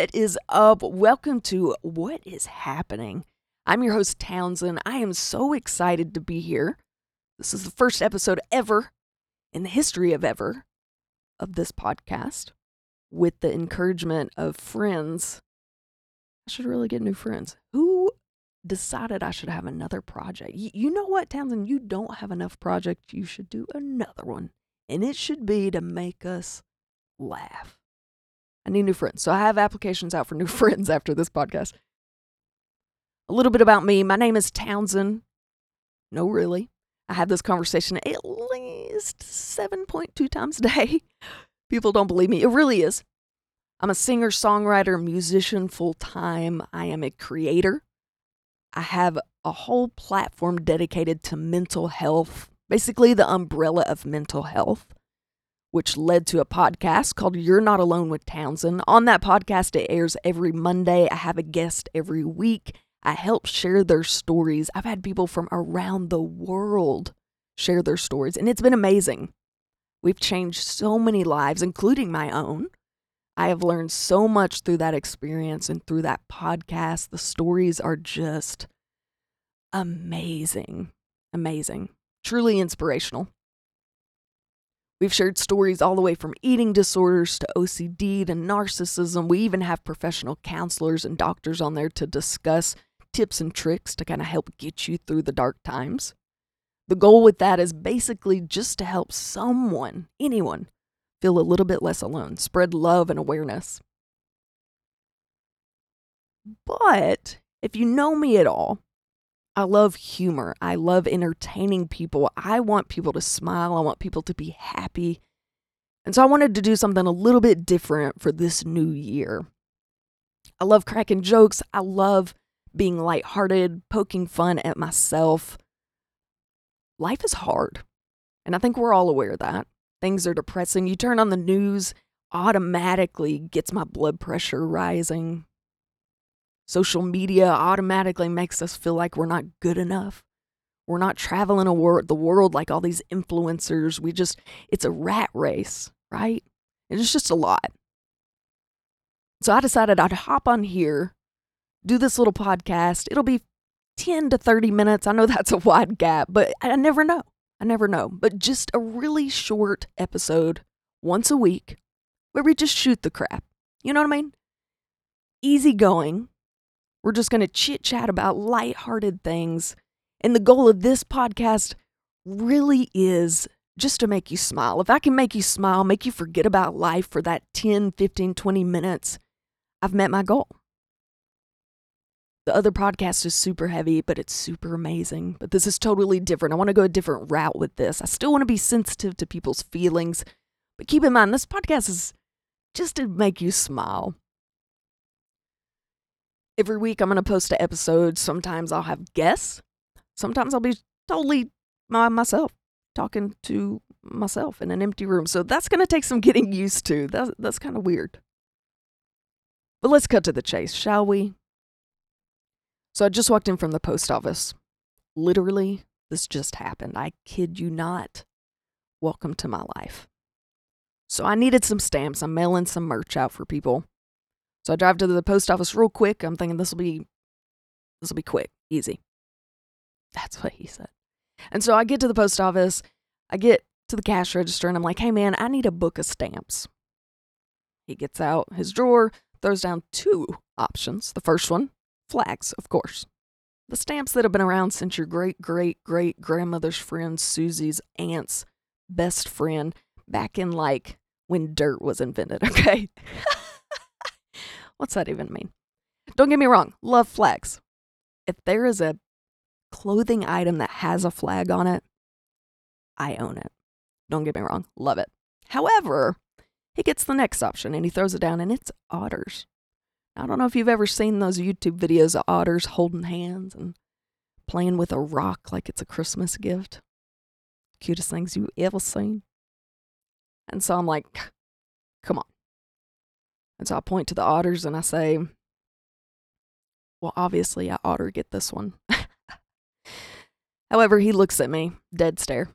What is up? Welcome to What is Happening. I'm your host, Townsend. I am so excited to be here. This is the first episode ever in the history of ever of this podcast with the encouragement of friends. I should really get new friends. Who decided I should have another project? Y- you know what, Townsend? You don't have enough projects. You should do another one. And it should be to make us laugh. I need new friends. So I have applications out for new friends after this podcast. A little bit about me. My name is Townsend. No, really. I have this conversation at least 7.2 times a day. People don't believe me. It really is. I'm a singer, songwriter, musician full time. I am a creator. I have a whole platform dedicated to mental health, basically the umbrella of mental health which led to a podcast called You're Not Alone with Townsend. On that podcast, it airs every Monday. I have a guest every week. I help share their stories. I've had people from around the world share their stories, and it's been amazing. We've changed so many lives, including my own. I have learned so much through that experience and through that podcast. The stories are just amazing, amazing, truly inspirational. We've shared stories all the way from eating disorders to OCD to narcissism. We even have professional counselors and doctors on there to discuss tips and tricks to kind of help get you through the dark times. The goal with that is basically just to help someone, anyone, feel a little bit less alone, spread love and awareness. But if you know me at all, I love humor. I love entertaining people. I want people to smile. I want people to be happy. And so I wanted to do something a little bit different for this new year. I love cracking jokes. I love being lighthearted, poking fun at myself. Life is hard. And I think we're all aware of that. Things are depressing. You turn on the news, automatically gets my blood pressure rising. Social media automatically makes us feel like we're not good enough. We're not traveling wor- the world like all these influencers. We just, it's a rat race, right? It's just a lot. So I decided I'd hop on here, do this little podcast. It'll be 10 to 30 minutes. I know that's a wide gap, but I never know. I never know. But just a really short episode once a week where we just shoot the crap. You know what I mean? Easy going, we're just going to chit chat about lighthearted things. And the goal of this podcast really is just to make you smile. If I can make you smile, make you forget about life for that 10, 15, 20 minutes, I've met my goal. The other podcast is super heavy, but it's super amazing. But this is totally different. I want to go a different route with this. I still want to be sensitive to people's feelings, but keep in mind, this podcast is just to make you smile. Every week, I'm going to post an episode. Sometimes I'll have guests. Sometimes I'll be totally by myself, talking to myself in an empty room. So that's going to take some getting used to. That's, that's kind of weird. But let's cut to the chase, shall we? So I just walked in from the post office. Literally, this just happened. I kid you not. Welcome to my life. So I needed some stamps. I'm mailing some merch out for people. So I drive to the post office real quick. I'm thinking this will be this will be quick, easy. That's what he said. And so I get to the post office, I get to the cash register, and I'm like, hey man, I need a book of stamps. He gets out his drawer, throws down two options. The first one, flags, of course. The stamps that have been around since your great great great grandmother's friend Susie's aunt's best friend back in like when dirt was invented, okay? What's that even mean? Don't get me wrong, love flags. If there is a clothing item that has a flag on it, I own it. Don't get me wrong, love it. However, he gets the next option and he throws it down and it's otters. I don't know if you've ever seen those YouTube videos of otters holding hands and playing with a rock like it's a Christmas gift. Cutest things you ever seen. And so I'm like, come on. And so I point to the otters and I say, well, obviously I ought to get this one. However, he looks at me, dead stare,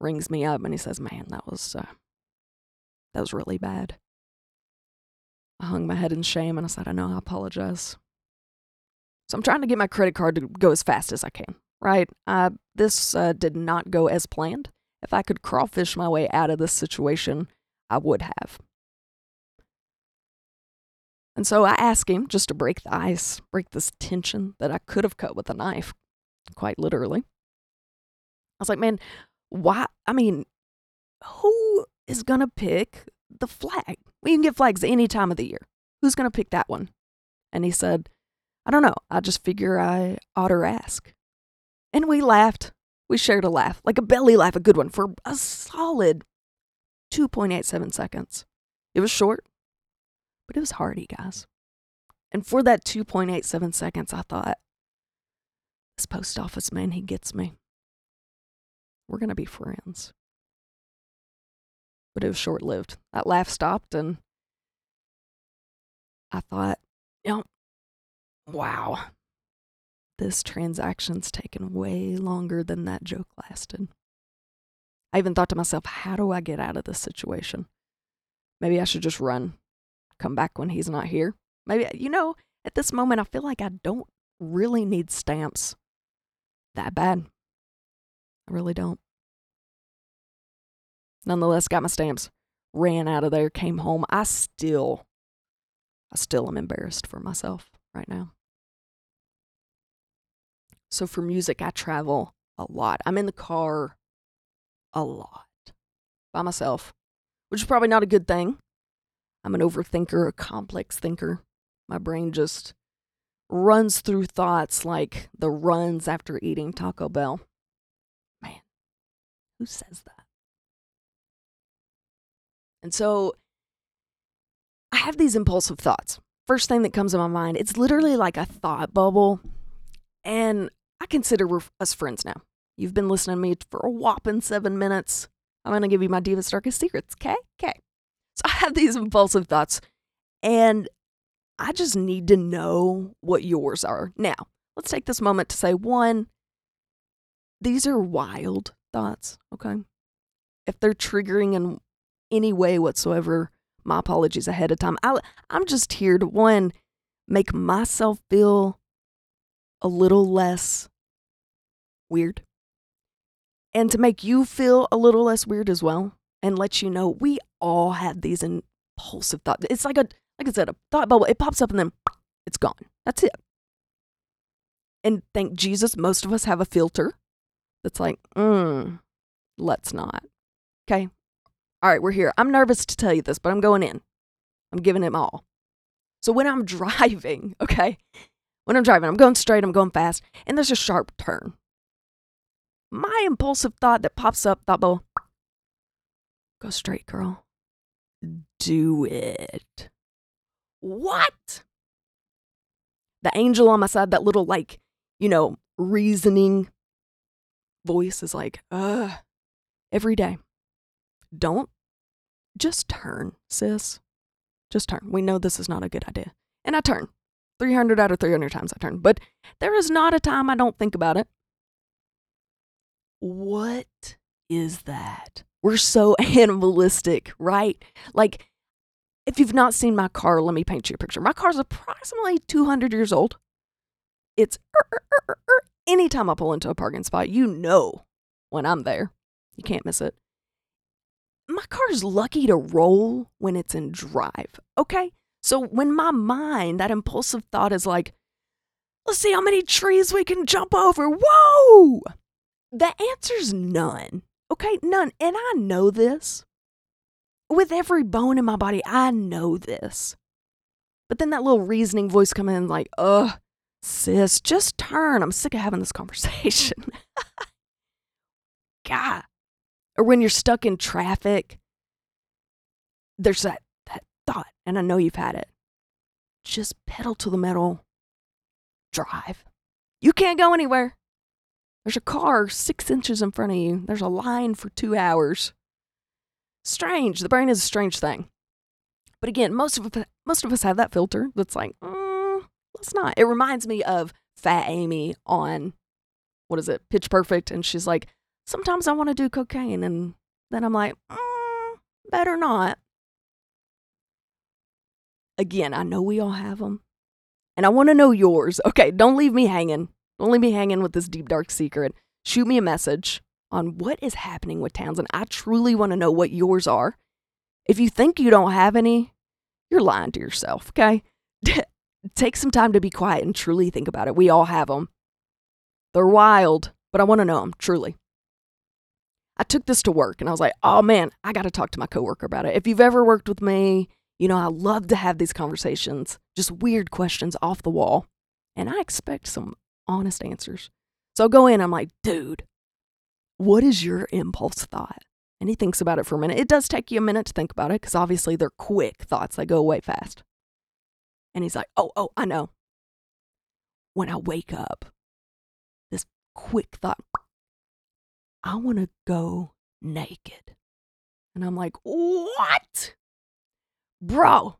rings me up, and he says, "Man, that was uh, that was really bad." I hung my head in shame and I said, I know, I apologize. So I'm trying to get my credit card to go as fast as I can, right? Uh, this uh, did not go as planned. If I could crawfish my way out of this situation, I would have. And so I asked him just to break the ice, break this tension that I could have cut with a knife, quite literally. I was like, man, why? I mean, who is going to pick the flag? We can get flags any time of the year. Who's going to pick that one? And he said, I don't know. I just figure I ought to ask. And we laughed. We shared a laugh, like a belly laugh, a good one, for a solid 2.87 seconds. It was short, but it was hearty, guys. And for that 2.87 seconds, I thought, this post office man, he gets me. We're going to be friends. But it was short lived. That laugh stopped, and I thought, you know, wow, this transaction's taken way longer than that joke lasted. I even thought to myself, how do I get out of this situation? Maybe I should just run, come back when he's not here. Maybe, uh, you know, at this moment, I feel like I don't really need stamps that bad. I really don't. Nonetheless, got my stamps, ran out of there, came home. I still, I still am embarrassed for myself right now. So for music, I travel a lot. I'm in the car a lot by myself, which is probably not a good thing. I'm an overthinker, a complex thinker. My brain just runs through thoughts like the runs after eating Taco Bell. Man, who says that? And so I have these impulsive thoughts. First thing that comes to my mind, it's literally like a thought bubble. And I consider we're us friends now. You've been listening to me for a whopping seven minutes. I'm going to give you my deepest, Darkest Secrets, okay? Okay. So I have these impulsive thoughts, and I just need to know what yours are. Now, let's take this moment to say one, these are wild thoughts, okay? If they're triggering in any way whatsoever, my apologies ahead of time. I, I'm just here to one, make myself feel a little less weird and to make you feel a little less weird as well and let you know we all have these impulsive thoughts. It's like a like I said, a thought bubble. It pops up and then it's gone. That's it. And thank Jesus, most of us have a filter that's like, mm, let's not. Okay. All right, we're here. I'm nervous to tell you this, but I'm going in. I'm giving it all. So when I'm driving, okay, when I'm driving, I'm going straight, I'm going fast, and there's a sharp turn. My impulsive thought that pops up, thought, bubble, go straight, girl. Do it. What? The angel on my side, that little, like, you know, reasoning voice is like, uh, every day. Don't just turn, sis. Just turn. We know this is not a good idea. And I turn. 300 out of 300 times I turn. But there is not a time I don't think about it. What is that? We're so animalistic, right? Like, if you've not seen my car, let me paint you a picture. My car's approximately 200 years old. It's er, er, er, er, anytime I pull into a parking spot, you know when I'm there. You can't miss it. My car's lucky to roll when it's in drive, okay? So when my mind, that impulsive thought is like, let's see how many trees we can jump over. Whoa! The answer's none. Okay, none. And I know this. With every bone in my body, I know this. But then that little reasoning voice comes in like, ugh, sis, just turn. I'm sick of having this conversation. God. Or when you're stuck in traffic, there's that, that thought, and I know you've had it. Just pedal to the metal, drive. You can't go anywhere. There's a car six inches in front of you. There's a line for two hours. Strange. The brain is a strange thing. But again, most of most of us have that filter that's like, mm, let's not. It reminds me of Fat Amy on what is it, Pitch Perfect, and she's like, sometimes I want to do cocaine, and then I'm like, mm, better not. again, I know we all have them. And I want to know yours. Okay, don't leave me hanging. Don't leave me hanging with this deep, dark secret. Shoot me a message on what is happening with Townsend. I truly want to know what yours are. If you think you don't have any, you're lying to yourself, okay? Take some time to be quiet and truly think about it. We all have them. They're wild, but I want to know them, truly. I took this to work and I was like, oh man, I got to talk to my coworker about it. If you've ever worked with me, you know, I love to have these conversations, just weird questions off the wall. And I expect some honest answers. So I go in, I'm like, dude, what is your impulse thought? And he thinks about it for a minute. It does take you a minute to think about it because obviously they're quick thoughts, they go away fast. And he's like, oh, oh, I know. When I wake up, this quick thought, I want to go naked. And I'm like, what? Bro,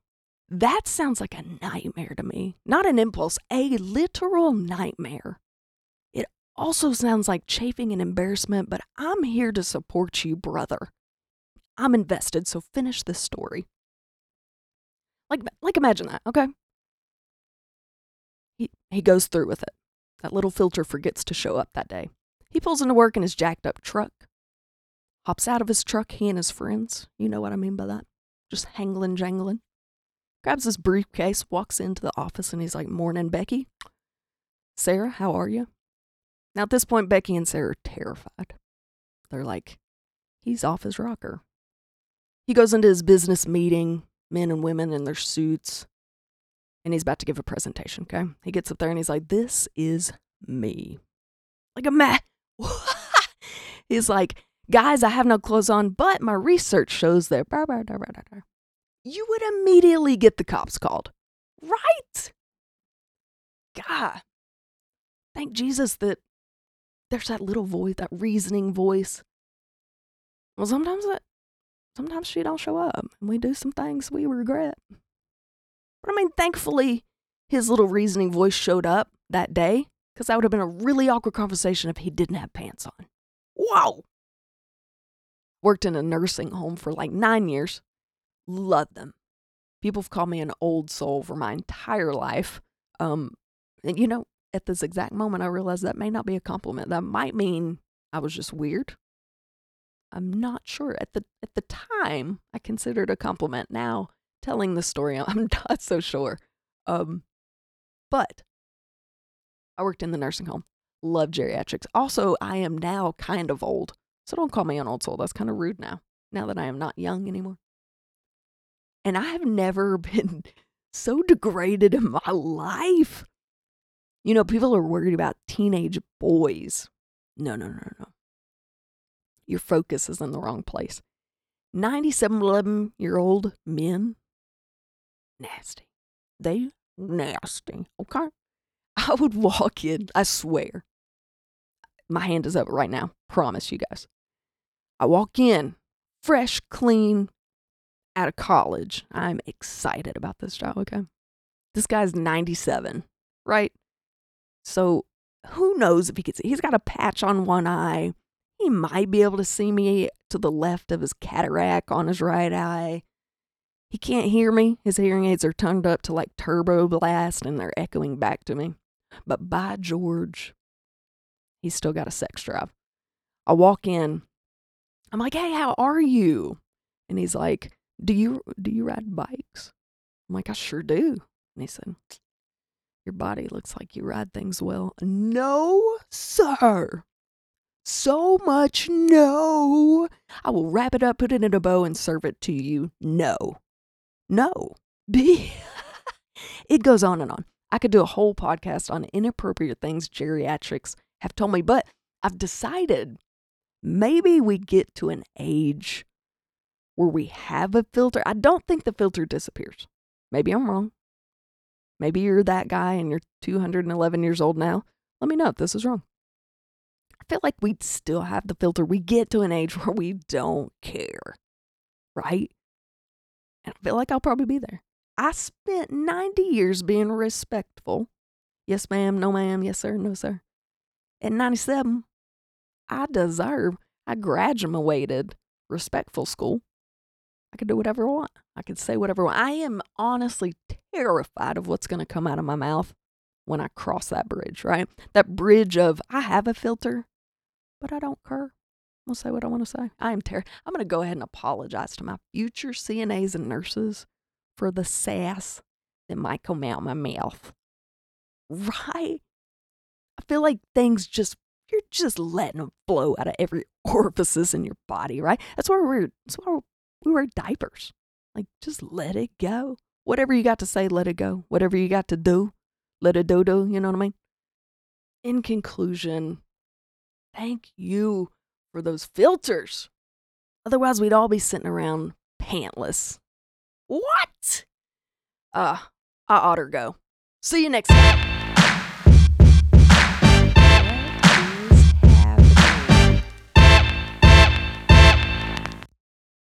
that sounds like a nightmare to me. Not an impulse, a literal nightmare. It also sounds like chafing and embarrassment, but I'm here to support you, brother. I'm invested, so finish this story. Like, like imagine that, okay? He, he goes through with it. That little filter forgets to show up that day. He pulls into work in his jacked up truck, hops out of his truck, he and his friends. You know what I mean by that just hangling, jangling. Grabs his briefcase, walks into the office, and he's like, Morning, Becky. Sarah, how are you? Now, at this point, Becky and Sarah are terrified. They're like, He's off his rocker. He goes into his business meeting, men and women in their suits, and he's about to give a presentation, okay? He gets up there and he's like, This is me. Like a man. he's like, Guys, I have no clothes on, but my research shows that. You would immediately get the cops called. Right? God. Thank Jesus that there's that little voice, that reasoning voice. Well, sometimes that, sometimes she don't show up, and we do some things we regret. But I mean, thankfully, his little reasoning voice showed up that day, because that would have been a really awkward conversation if he didn't have pants on. Wow worked in a nursing home for like nine years. Love them. People have called me an old soul for my entire life. Um, and you know, at this exact moment, I realized that may not be a compliment. That might mean I was just weird. I'm not sure. At the at the time, I considered a compliment. Now, telling the story, I'm not so sure. Um, but I worked in the nursing home. Love geriatrics. Also, I am now kind of old. So don't call me an old soul. That's kind of rude now, now that I am not young anymore. And I have never been so degraded in my life. You know, people are worried about teenage boys. No, no, no, no. Your focus is in the wrong place. 97, 11 year old men, nasty. They nasty, okay? I would walk in, I swear. My hand is up right now. Promise you guys. I walk in, fresh, clean, out of college. I'm excited about this job, okay? This guy's 97, right? So who knows if he can see? He's got a patch on one eye. He might be able to see me to the left of his cataract on his right eye. He can't hear me. His hearing aids are turned up to like turbo blast and they're echoing back to me. But by George, he's still got a sex drive. I walk in I'm like, hey, how are you? And he's like, do you do you ride bikes? I'm like, I sure do. And he said, your body looks like you ride things well. No, sir. So much no. I will wrap it up, put it in a bow, and serve it to you. No. No. B. it goes on and on. I could do a whole podcast on inappropriate things geriatrics have told me, but I've decided maybe we get to an age where we have a filter. I don't think the filter disappears. Maybe I'm wrong. Maybe you're that guy and you're 211 years old now. Let me know if this is wrong. I feel like we still have the filter. We get to an age where we don't care, right? And I feel like I'll probably be there. I spent 90 years being respectful. Yes, ma'am. No, ma'am. Yes, sir. No, sir. At 97, I deserve. I graduated respectful school. I can do whatever I want. I can say whatever. I am honestly terrified of what's going to come out of my mouth when I cross that bridge, right? That bridge of I have a filter, but I don't care. I'll say what I want to say. I am terrified. I'm going to go ahead and apologize to my future CNAs and nurses for the sass that might come out of my mouth. Right? I feel like things just you're just letting them flow out of every orifices in your body, right? That's why we're that's why we wear diapers. Like just let it go. Whatever you got to say, let it go. Whatever you got to do, let it do do. You know what I mean? In conclusion, thank you for those filters. Otherwise, we'd all be sitting around pantless. What? Uh, I oughter go. See you next time.